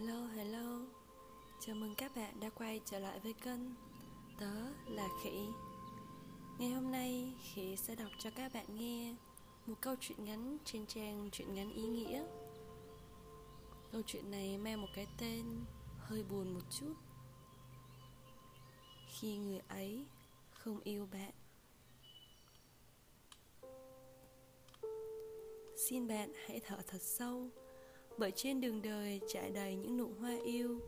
Hello, hello. Chào mừng các bạn đã quay trở lại với kênh Tớ là Khỉ. Ngày hôm nay Khỉ sẽ đọc cho các bạn nghe Một câu chuyện ngắn trên trang truyện ngắn ý nghĩa. Câu chuyện này mang một cái tên hơi buồn một chút. Khi người ấy không yêu bạn. Xin bạn hãy thở thật sâu bởi trên đường đời trải đầy những nụ hoa yêu,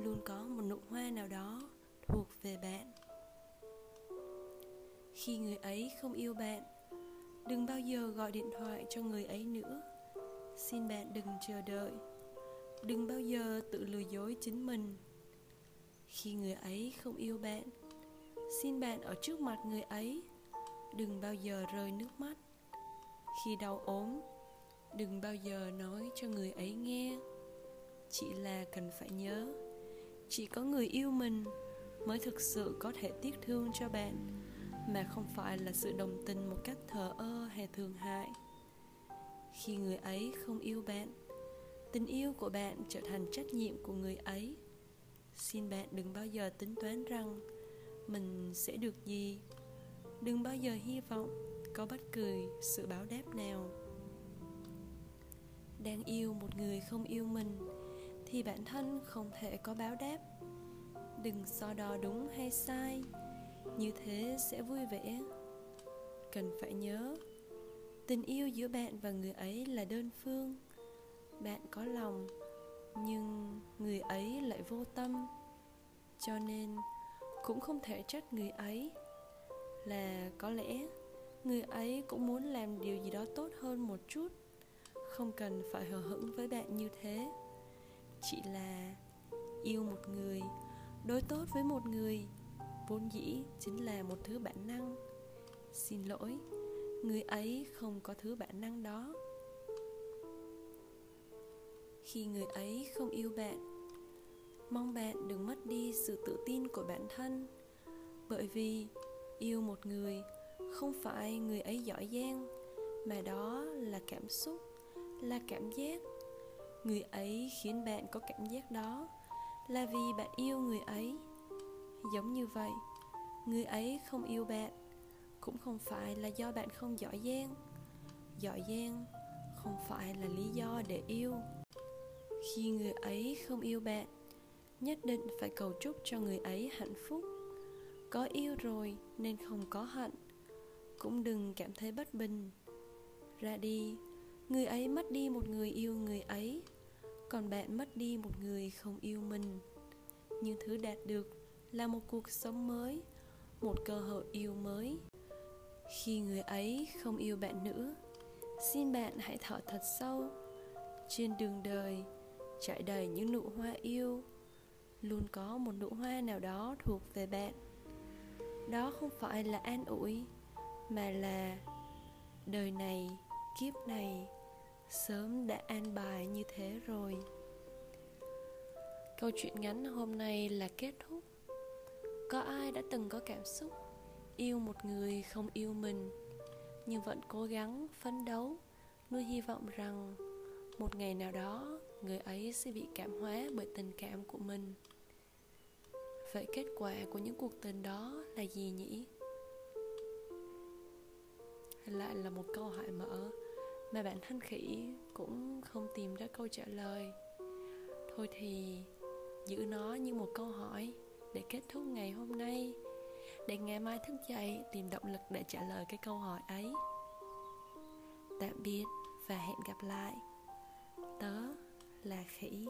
luôn có một nụ hoa nào đó thuộc về bạn. Khi người ấy không yêu bạn, đừng bao giờ gọi điện thoại cho người ấy nữa. Xin bạn đừng chờ đợi, đừng bao giờ tự lừa dối chính mình. Khi người ấy không yêu bạn, xin bạn ở trước mặt người ấy, đừng bao giờ rơi nước mắt. Khi đau ốm đừng bao giờ nói cho người ấy nghe. Chỉ là cần phải nhớ, chỉ có người yêu mình mới thực sự có thể tiếc thương cho bạn, mà không phải là sự đồng tình một cách thờ ơ hay thường hại. Khi người ấy không yêu bạn, tình yêu của bạn trở thành trách nhiệm của người ấy. Xin bạn đừng bao giờ tính toán rằng mình sẽ được gì. Đừng bao giờ hy vọng có bất cứ sự báo đáp nào đang yêu một người không yêu mình, thì bản thân không thể có báo đáp. Đừng so đo đúng hay sai, như thế sẽ vui vẻ. Cần phải nhớ, tình yêu giữa bạn và người ấy là đơn phương. Bạn có lòng, nhưng người ấy lại vô tâm. Cho nên, cũng không thể trách người ấy là có lẽ người ấy cũng muốn làm điều gì đó tốt hơn một chút không cần phải hờ hững với bạn như thế. Chỉ là yêu một người, đối tốt với một người, vốn dĩ chính là một thứ bản năng. Xin lỗi, người ấy không có thứ bản năng đó. Khi người ấy không yêu bạn, mong bạn đừng mất đi sự tự tin của bản thân, bởi vì yêu một người không phải người ấy giỏi giang, mà đó là cảm xúc là cảm giác. Người ấy khiến bạn có cảm giác đó là vì bạn yêu người ấy. Giống như vậy, người ấy không yêu bạn cũng không phải là do bạn không giỏi giang. Giỏi giang không phải là lý do để yêu. Khi người ấy không yêu bạn, nhất định phải cầu chúc cho người ấy hạnh phúc. Có yêu rồi nên không có hận, cũng đừng cảm thấy bất bình. Ra đi người ấy mất đi một người yêu người ấy, còn bạn mất đi một người không yêu mình. Nhưng thứ đạt được là một cuộc sống mới, một cơ hội yêu mới. Khi người ấy không yêu bạn nữa, xin bạn hãy thở thật sâu. Trên đường đời, trải đầy những nụ hoa yêu, luôn có một nụ hoa nào đó thuộc về bạn. Đó không phải là an ủi, mà là đời này, kiếp này sớm đã an bài như thế rồi. Câu chuyện ngắn hôm nay là kết thúc. Có ai đã từng có cảm xúc yêu một người không yêu mình, nhưng vẫn cố gắng phấn đấu, nuôi hy vọng rằng một ngày nào đó người ấy sẽ bị cảm hóa bởi tình cảm của mình? Vậy kết quả của những cuộc tình đó là gì nhỉ? Lại là một câu hỏi mở mà bản thân khỉ cũng không tìm ra câu trả lời. Thôi thì giữ nó như một câu hỏi để kết thúc ngày hôm nay. Để ngày mai thức dậy tìm động lực để trả lời cái câu hỏi ấy. Tạm biệt và hẹn gặp lại. Tớ là khỉ.